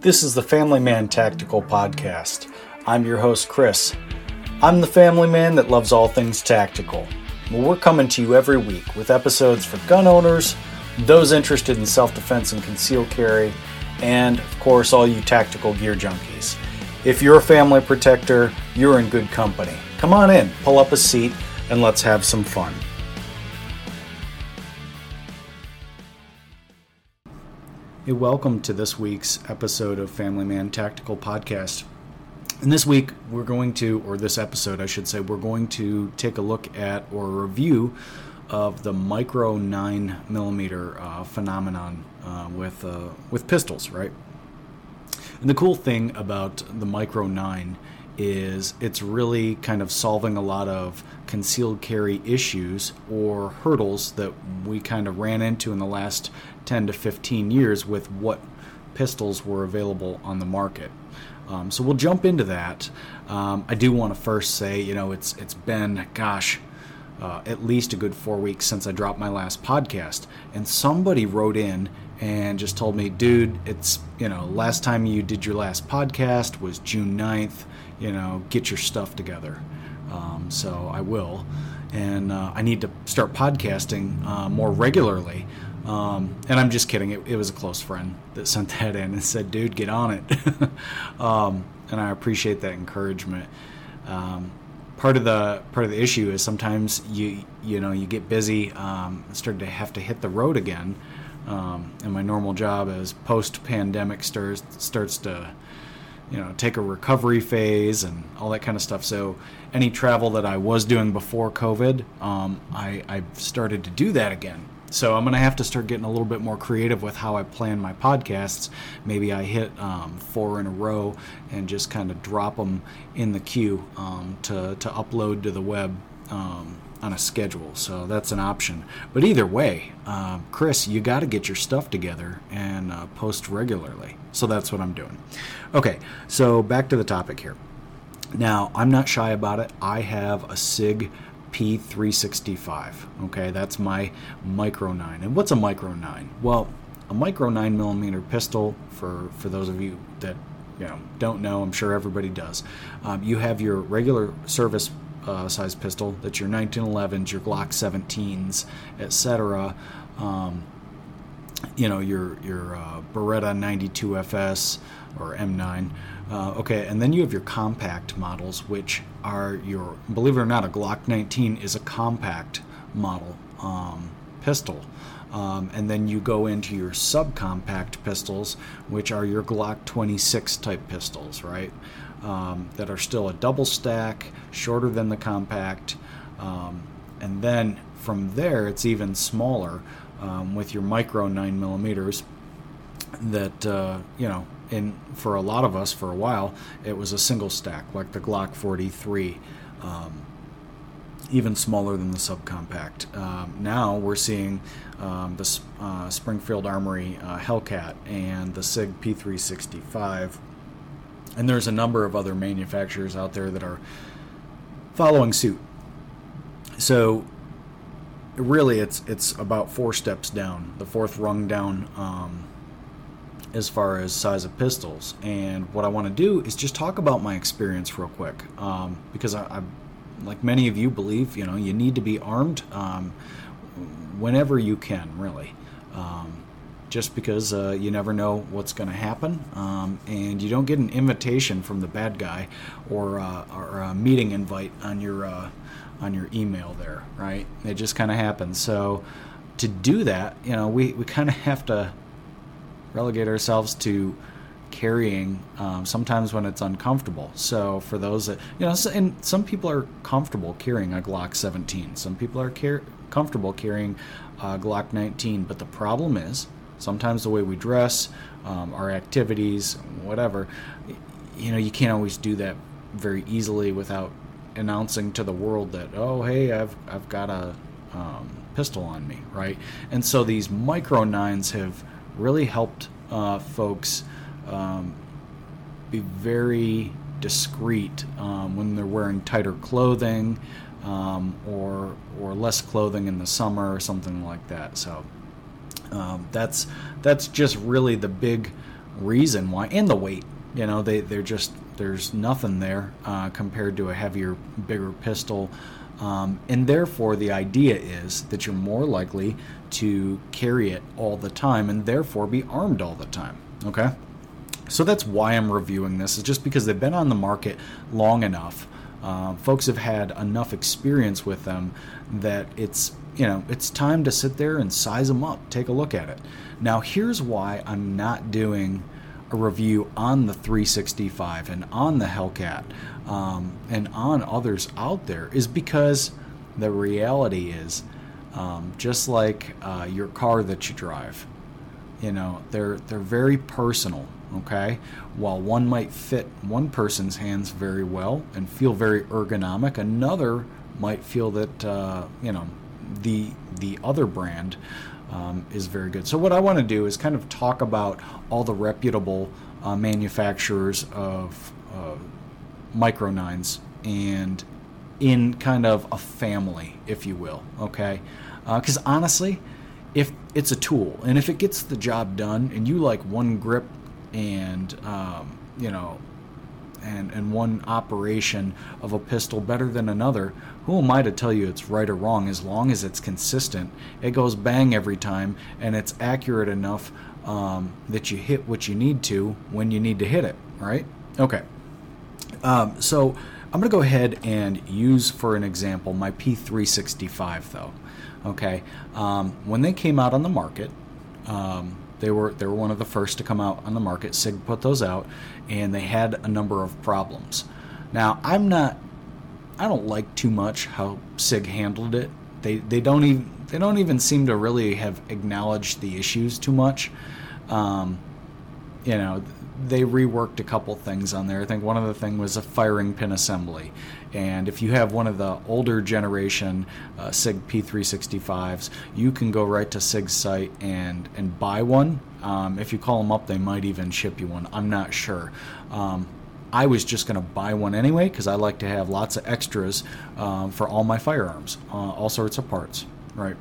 This is the Family Man Tactical Podcast. I'm your host, Chris. I'm the family man that loves all things tactical. We're coming to you every week with episodes for gun owners, those interested in self defense and conceal carry, and, of course, all you tactical gear junkies. If you're a family protector, you're in good company. Come on in, pull up a seat, and let's have some fun. Hey, welcome to this week's episode of Family Man Tactical Podcast. And this week, we're going to, or this episode, I should say, we're going to take a look at or review of the micro nine millimeter uh, phenomenon uh, with uh, with pistols, right? And the cool thing about the micro nine is it's really kind of solving a lot of concealed carry issues or hurdles that we kind of ran into in the last 10 to 15 years with what pistols were available on the market. Um, so we'll jump into that. Um, I do want to first say, you know, it's it's been, gosh, uh, at least a good four weeks since I dropped my last podcast, and somebody wrote in and just told me, dude, it's you know, last time you did your last podcast was June 9th. You know, get your stuff together. Um, so I will, and uh, I need to start podcasting uh, more regularly. Um, and I'm just kidding. It, it, was a close friend that sent that in and said, "Dude, get on it." um, and I appreciate that encouragement. Um, part of the part of the issue is sometimes you you know you get busy, um, start to have to hit the road again, um, and my normal job as post pandemic starts starts to you know take a recovery phase and all that kind of stuff. So any travel that I was doing before COVID, um, I I started to do that again so I'm going to have to start getting a little bit more creative with how I plan my podcasts. Maybe I hit um, four in a row and just kind of drop them in the queue um, to, to upload to the web um, on a schedule. So that's an option. But either way, uh, Chris, you got to get your stuff together and uh, post regularly. So that's what I'm doing. Okay, so back to the topic here. Now, I'm not shy about it. I have a SIG P365. Okay, that's my micro 9. And what's a micro 9? Well, a micro 9 millimeter pistol, for, for those of you that you know, don't know, I'm sure everybody does. Um, you have your regular service uh, size pistol, that's your 1911s, your Glock 17s, etc. Um, you know, your, your uh, Beretta 92 FS or M9. Uh, okay, and then you have your compact models, which are your, believe it or not, a Glock 19 is a compact model um, pistol. Um, and then you go into your subcompact pistols, which are your Glock 26 type pistols, right? Um, that are still a double stack, shorter than the compact. Um, and then from there, it's even smaller um, with your micro 9 millimeters that, uh, you know, and for a lot of us for a while it was a single stack like the glock 43 um, even smaller than the subcompact um, now we're seeing um, the uh, springfield armory uh, hellcat and the sig p365 and there's a number of other manufacturers out there that are following suit so really it's it's about four steps down the fourth rung down um, as far as size of pistols. And what I want to do is just talk about my experience real quick, um, because I, I, like many of you, believe you know you need to be armed um, whenever you can, really. Um, just because uh, you never know what's going to happen, um, and you don't get an invitation from the bad guy or, uh, or a meeting invite on your uh, on your email there, right? It just kind of happens. So to do that, you know, we, we kind of have to relegate ourselves to carrying um, sometimes when it's uncomfortable. So for those that you know, and some people are comfortable carrying a Glock 17. Some people are comfortable carrying a Glock 19. But the problem is sometimes the way we dress, um, our activities, whatever, you know, you can't always do that very easily without announcing to the world that oh hey I've I've got a um, pistol on me, right? And so these micro nines have really helped uh, folks um, be very discreet um, when they're wearing tighter clothing um, or or less clothing in the summer or something like that. So um, that's that's just really the big reason why, and the weight. You know, they they're just there's nothing there uh, compared to a heavier, bigger pistol. Um, and therefore, the idea is that you're more likely to carry it all the time and therefore be armed all the time. Okay? So that's why I'm reviewing this, is just because they've been on the market long enough. Uh, folks have had enough experience with them that it's you know it's time to sit there and size them up take a look at it. Now here's why i'm not doing a review on the 365 and on the hellcat um, and on others out there is because the reality is um, just like uh, your car that you drive you know they're they're very personal okay? While one might fit one person's hands very well and feel very ergonomic another might feel that uh, you know the the other brand um, is very good. So what i want to do is kind of talk about all the reputable uh, manufacturers of uh, micro nines and in kind of a family if you will okay? Because uh, honestly if it's a tool and if it gets the job done and you like one grip and um, you know and and one operation of a pistol better than another who am i to tell you it's right or wrong? As long as it's consistent it goes bang every time and it's accurate enough um, that you hit what you need to when you need to hit it right? Okay. Um, so i'm going to go ahead and use for an example my p365 though okay? Um, when they came out on the market um, they were they were one of the first to come out on the market. Sig put those out, and they had a number of problems. Now I'm not I don't like too much how Sig handled it. They they don't even they don't even seem to really have acknowledged the issues too much. Um, you know, they reworked a couple things on there. I think one of the thing was a firing pin assembly, and if you have one of the older generation uh, SIG P365s, you can go right to SIG's site and and buy one. Um, if you call them up, they might even ship you one. I'm not sure. Um, I was just going to buy one anyway because I like to have lots of extras um, for all my firearms, uh, all sorts of parts, right?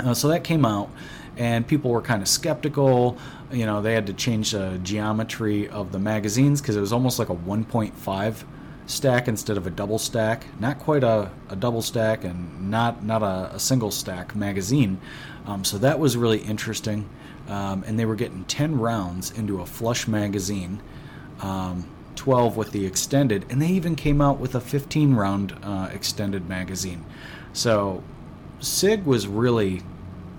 Uh, so that came out, and people were kind of skeptical. You know, they had to change the geometry of the magazines because it was almost like a 1.5 stack instead of a double stack. Not quite a, a double stack and not not a, a single stack magazine. Um, so that was really interesting. Um, and they were getting 10 rounds into a flush magazine, um, 12 with the extended, and they even came out with a 15 round uh, extended magazine. So SIG was really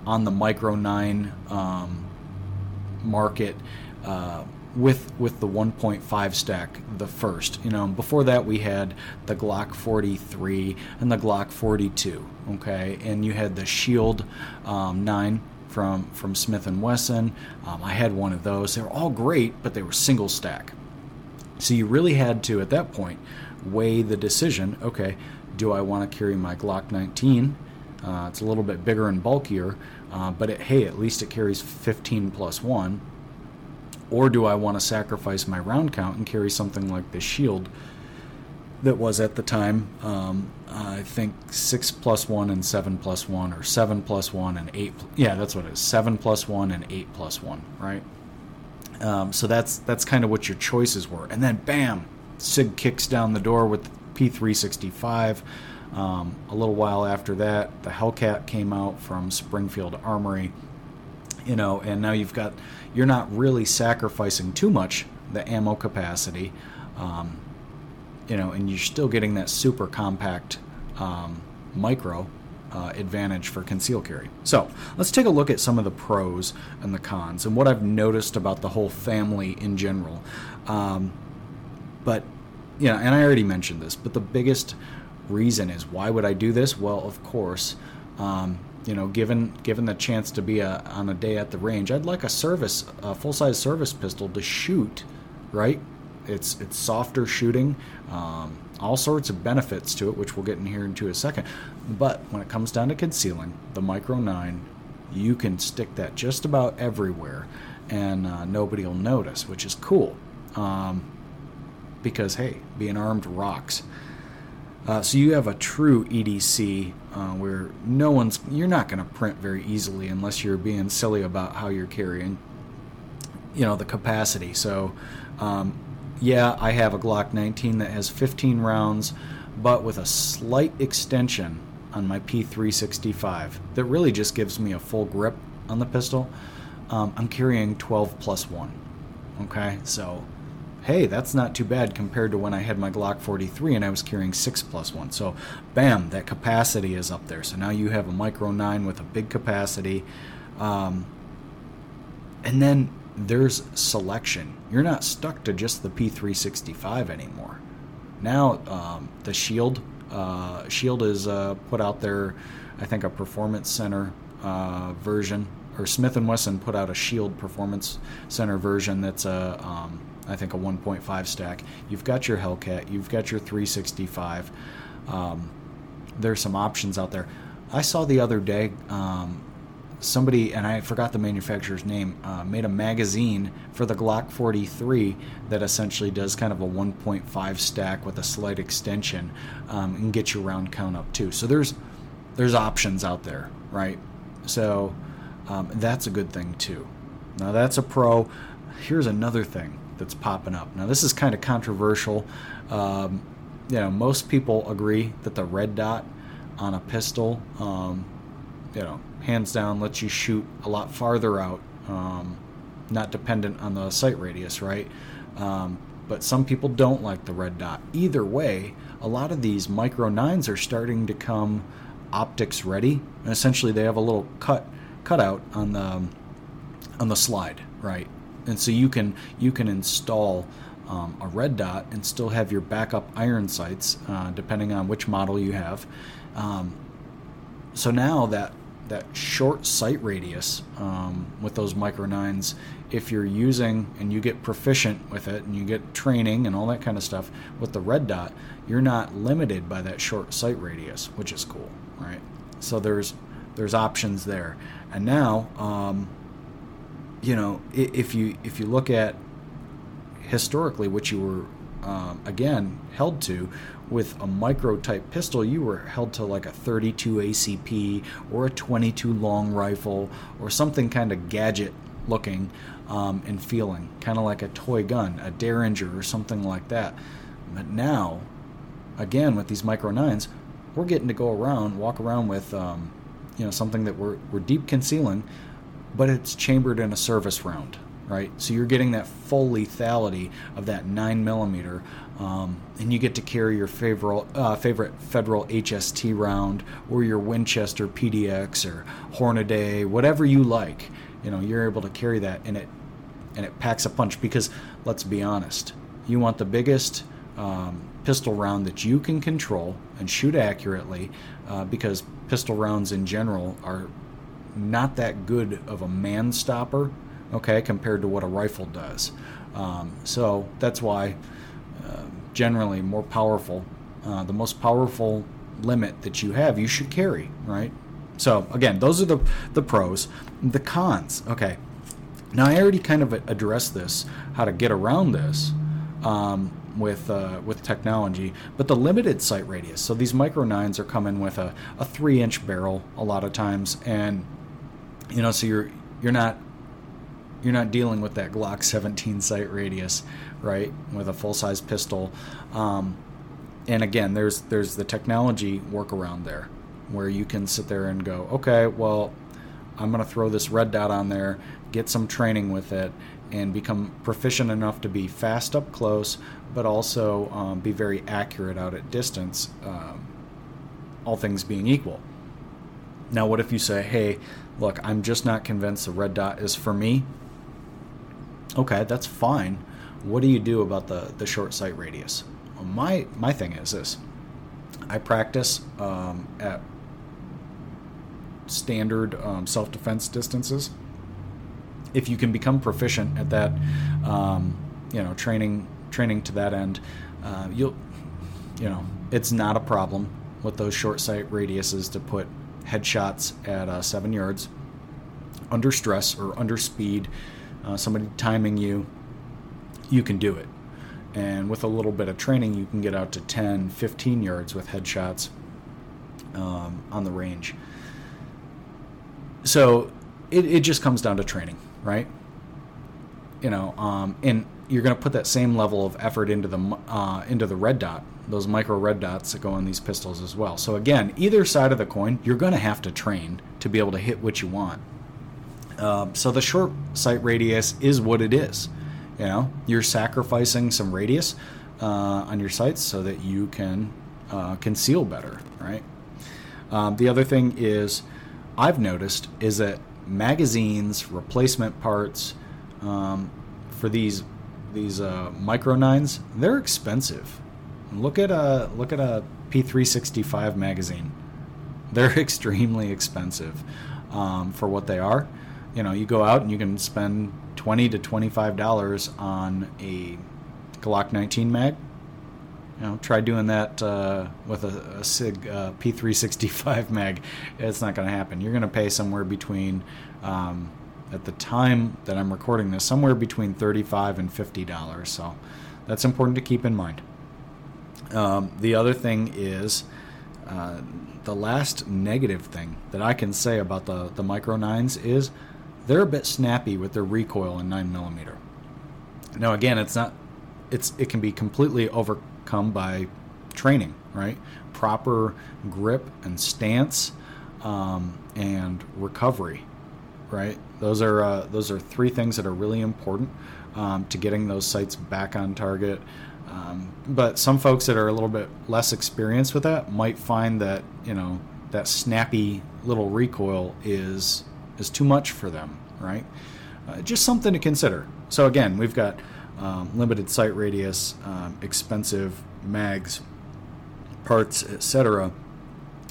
on the Micro 9 um, market. Uh, with with the 1.5 stack the first you know before that we had the glock 43 and the glock 42 okay? And you had the shield um, 9 from from smith and wesson. Um, i had one of those. They were all great but they were single stack. So you really had to at that point weigh the decision okay do i want to carry my glock 19 uh, it's a little bit bigger and bulkier uh, but it, hey at least it carries 15 plus 1 or do I want to sacrifice my round count and carry something like the shield that was at the time, um, I think six plus one and seven plus one, or seven plus one and eight. Yeah, that's what it is. Seven plus one and eight plus one, right? Um, so that's that's kind of what your choices were, and then bam, Sig kicks down the door with P365. Um, a little while after that, the Hellcat came out from Springfield Armory you know, and now you've got you're not really sacrificing too much the ammo capacity, um, you know, and you're still getting that super compact um, micro uh, advantage for conceal carry. So let's take a look at some of the pros and the cons and what I've noticed about the whole family in general. Um, but yeah, and I already mentioned this, but the biggest reason is why would I do this? Well, of course, um, you know, given given the chance to be a, on a day at the range, I'd like a service, a full size service pistol to shoot. Right? It's it's softer shooting, um, all sorts of benefits to it, which we'll get in here into a second. But when it comes down to concealing, the Micro Nine, you can stick that just about everywhere, and uh, nobody will notice, which is cool. Um, because hey, being armed rocks. Uh, so you have a true EDC uh, where no one's you're not going to print very easily unless you're being silly about how you're carrying. you know the capacity. So, um, yeah, I have a Glock 19 that has 15 rounds, but with a slight extension on my P365 that really just gives me a full grip on the pistol. Um, I'm carrying 12 plus one. Okay, so hey, that's not too bad compared to when I had my Glock 43 and I was carrying 6 plus 1. So, bam, that capacity is up there. So now you have a Micro 9 with a big capacity. Um, and then there's selection. You're not stuck to just the P365 anymore. Now, um, the Shield. Uh, Shield is uh, put out there, I think, a Performance Center uh, version, or Smith & Wesson put out a Shield Performance Center version that's a um, I think a 1.5 stack. You've got your Hellcat, you've got your 365. Um, there's some options out there. I saw the other day um, somebody, and I forgot the manufacturer's name, uh, made a magazine for the Glock 43 that essentially does kind of a 1.5 stack with a slight extension um, and get your round count up too. So there's there's options out there, right? So um, that's a good thing too. Now that's a pro. Here's another thing that's popping up. Now, this is kind of controversial. Um, you know, most people agree that the red dot on a pistol, um, you know, hands down lets you shoot a lot farther out, um, not dependent on the sight radius, right? Um, but some people don't like the red dot. Either way, a lot of these micro nines are starting to come optics ready, and essentially they have a little cut cutout on the on the slide, right? And so you can you can install um, a red dot and still have your backup iron sights uh, depending on which model you have. Um, so now that that short sight radius um, with those micro nines, if you're using and you get proficient with it and you get training and all that kind of stuff with the red dot, you're not limited by that short sight radius, which is cool, right? So there's there's options there, and now um, you know, if you if you look at historically what you were um, again held to with a micro type pistol you were held to like a 32 acp or a 22 long rifle or something kind of gadget looking um, and feeling kind of like a toy gun a derringer or something like that. But now again with these micro nines we're getting to go around walk around with um, you know something that we're, we're deep concealing but it's chambered in a service round, right? So you're getting that full lethality of that nine millimeter, um, and you get to carry your favorite uh, favorite Federal HST round or your Winchester PDX or Hornady, whatever you like. You know, you're able to carry that, and it and it packs a punch. Because let's be honest, you want the biggest. Um, pistol round that you can control and shoot accurately uh, because pistol rounds in general are not that good of a man stopper, okay, compared to what a rifle does. Um, so that's why uh, generally more powerful, uh, the most powerful limit that you have, you should carry, right? So again, those are the the pros. The cons, okay. Now I already kind of addressed this, how to get around this. Um, with uh, with technology, but the limited sight radius. So these micro nines are coming with a, a three inch barrel a lot of times, and you know, so you're you're not you're not dealing with that Glock 17 sight radius, right? With a full size pistol. Um, and again, there's there's the technology workaround there, where you can sit there and go, okay, well, I'm going to throw this red dot on there, get some training with it, and become proficient enough to be fast up close, but also um, be very accurate out at distance. Um, all things being equal. Now, what if you say, hey, look, I'm just not convinced the red dot is for me? Okay, that's fine. What do you do about the, the short sight radius? Well, my, my thing is this I practice um, at standard um, self defense distances. If you can become proficient at that, um, you know, training training to that end, uh, you'll, you know, it's not a problem with those short sight radiuses to put headshots at uh, seven yards under stress or under speed, uh, somebody timing you, you can do it. And with a little bit of training, you can get out to 10, 15 yards with headshots um, on the range. So it, it just comes down to training, right? you know, um, and you're going to put that same level of effort into the uh, into the red dot, those micro red dots that go on these pistols as well. So again, either side of the coin, you're going to have to train to be able to hit what you want. Uh, so the short sight radius is what it is. You know, you're sacrificing some radius uh, on your sights so that you can uh, conceal better, right? Um, the other thing is, I've noticed is that magazines, replacement parts um, for these these uh, micro nines, they're expensive. Look at a look at a P365 magazine. They're extremely expensive um, for what they are. You know, you go out and you can spend twenty to twenty five dollars on a Glock 19 mag. You know, try doing that uh, with a, a Sig uh, P365 mag. It's not going to happen. You're going to pay somewhere between um, at the time that I'm recording this, somewhere between 35 and $50. So that's important to keep in mind. Um, the other thing is uh, the last negative thing that I can say about the, the Micro 9s is they're a bit snappy with their recoil in 9mm. Now, again, it's not, it's, it can be completely overcome by training, right? Proper grip and stance um, and recovery right? Those are uh, those are three things that are really important um, to getting those sights back on target. Um, but some folks that are a little bit less experienced with that might find that you know that snappy little recoil is is too much for them, right? Uh, just something to consider. So again, we've got um, limited sight radius, um, expensive mags, parts, etc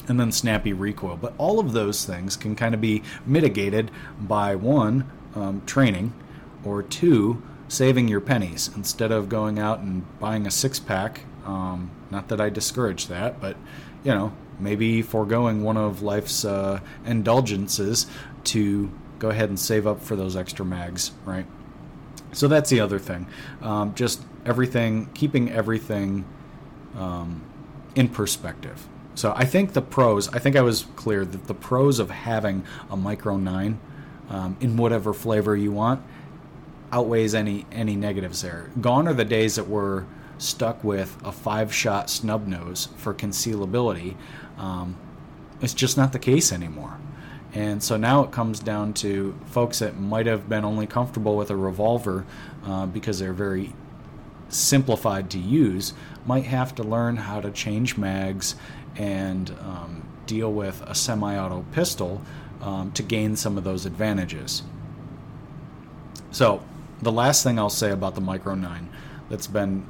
and then snappy recoil. But all of those things can kind of be mitigated by one, um, training, or two, saving your pennies instead of going out and buying a six pack. Um, not that I discourage that, but you know, maybe foregoing one of life's uh, indulgences to go ahead and save up for those extra mags, right? So that's the other thing. Um, just everything, keeping everything um, in perspective. So I think the pros, I think I was clear that the pros of having a Micro 9 um, in whatever flavor you want outweighs any any negatives there. Gone are the days that we're stuck with a five shot snub nose for concealability. Um, it's just not the case anymore. And so now it comes down to folks that might have been only comfortable with a revolver uh, because they're very simplified to use, might have to learn how to change mags and um, deal with a semi auto pistol um, to gain some of those advantages. So, the last thing I'll say about the Micro 9 that's been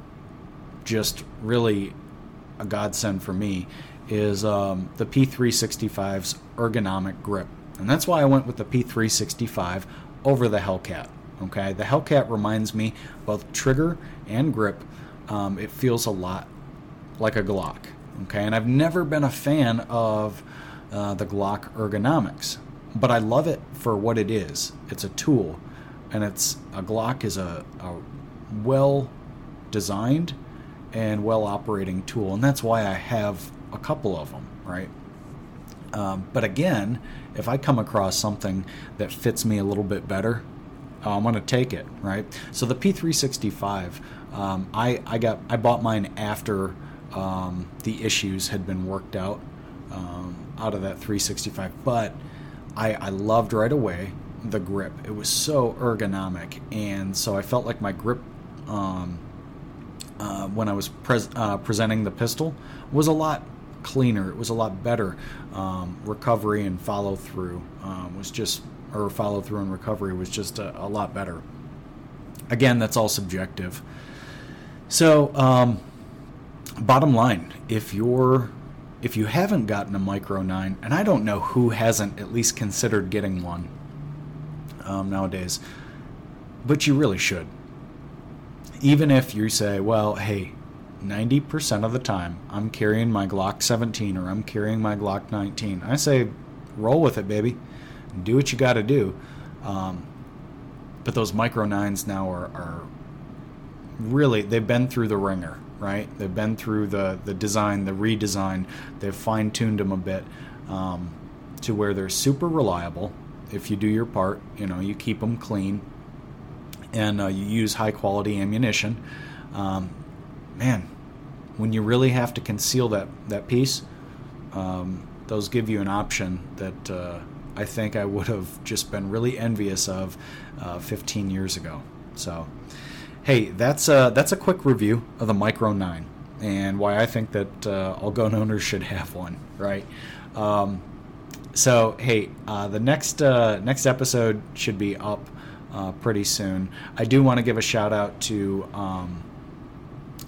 just really a godsend for me is um, the P365's ergonomic grip. And that's why I went with the P365 over the Hellcat. Okay, the Hellcat reminds me both trigger and grip. Um, it feels a lot like a Glock. Okay, and I've never been a fan of uh, the Glock ergonomics, but I love it for what it is. It's a tool, and it's a Glock is a, a well designed and well operating tool, and that's why I have a couple of them, right? Um, but again, if I come across something that fits me a little bit better, uh, I'm going to take it, right? So the P365, um, I I got I bought mine after um, the issues had been worked out um, out of that 365. But I, I loved right away the grip. It was so ergonomic, and so I felt like my grip um, uh, when I was pres- uh, presenting the pistol was a lot cleaner. It was a lot better. Um, recovery and follow through um, was just, or follow through and recovery was just a, a lot better. Again, that's all subjective. So, um, bottom line, if you're if you haven't gotten a Micro 9, and I don't know who hasn't at least considered getting one um, nowadays, but you really should. Even if you say, well, hey, 90% of the time I'm carrying my Glock 17 or I'm carrying my Glock 19, I say, roll with it, baby. Do what you got to do. Um, but those Micro 9s now are, are really, they've been through the wringer right? They've been through the the design, the redesign. They've fine tuned them a bit um, to where they're super reliable. If you do your part, you know you keep them clean, and uh, you use high quality ammunition, um, man, when you really have to conceal that that piece, um, those give you an option that uh, I think I would have just been really envious of uh, 15 years ago. So, hey, that's a, that's a quick review of the Micro 9 and why I think that uh, all gun owners should have one, right? Um, so, hey, uh, the next uh, next episode should be up uh, pretty soon. I do want to give a shout out to. Um,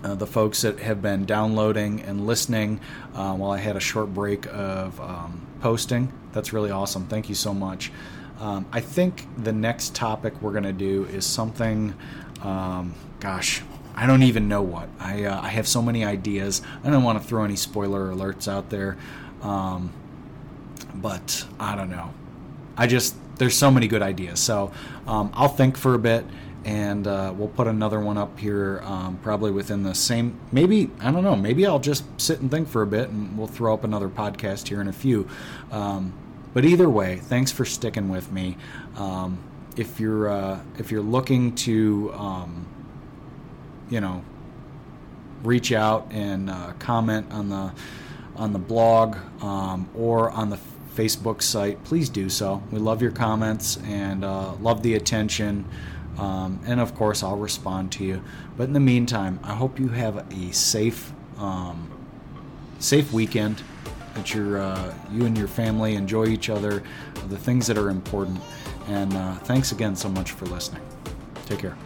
uh, the folks that have been downloading and listening uh, while I had a short break of um, posting. That's really awesome. Thank you so much. Um, I think the next topic we're going to do is something, um, gosh, I don't even know what. I, uh, I have so many ideas. I don't want to throw any spoiler alerts out there. Um, but I don't know. I just, there's so many good ideas. So um, I'll think for a bit and uh, we'll put another one up here um, probably within the same maybe i don't know maybe i'll just sit and think for a bit and we'll throw up another podcast here in a few um, but either way thanks for sticking with me um, if you're uh, if you're looking to um, you know reach out and uh, comment on the on the blog um, or on the facebook site please do so we love your comments and uh, love the attention um, and of course, I'll respond to you. But in the meantime, I hope you have a safe, um, safe weekend. That your uh, you and your family enjoy each other, the things that are important. And uh, thanks again so much for listening. Take care.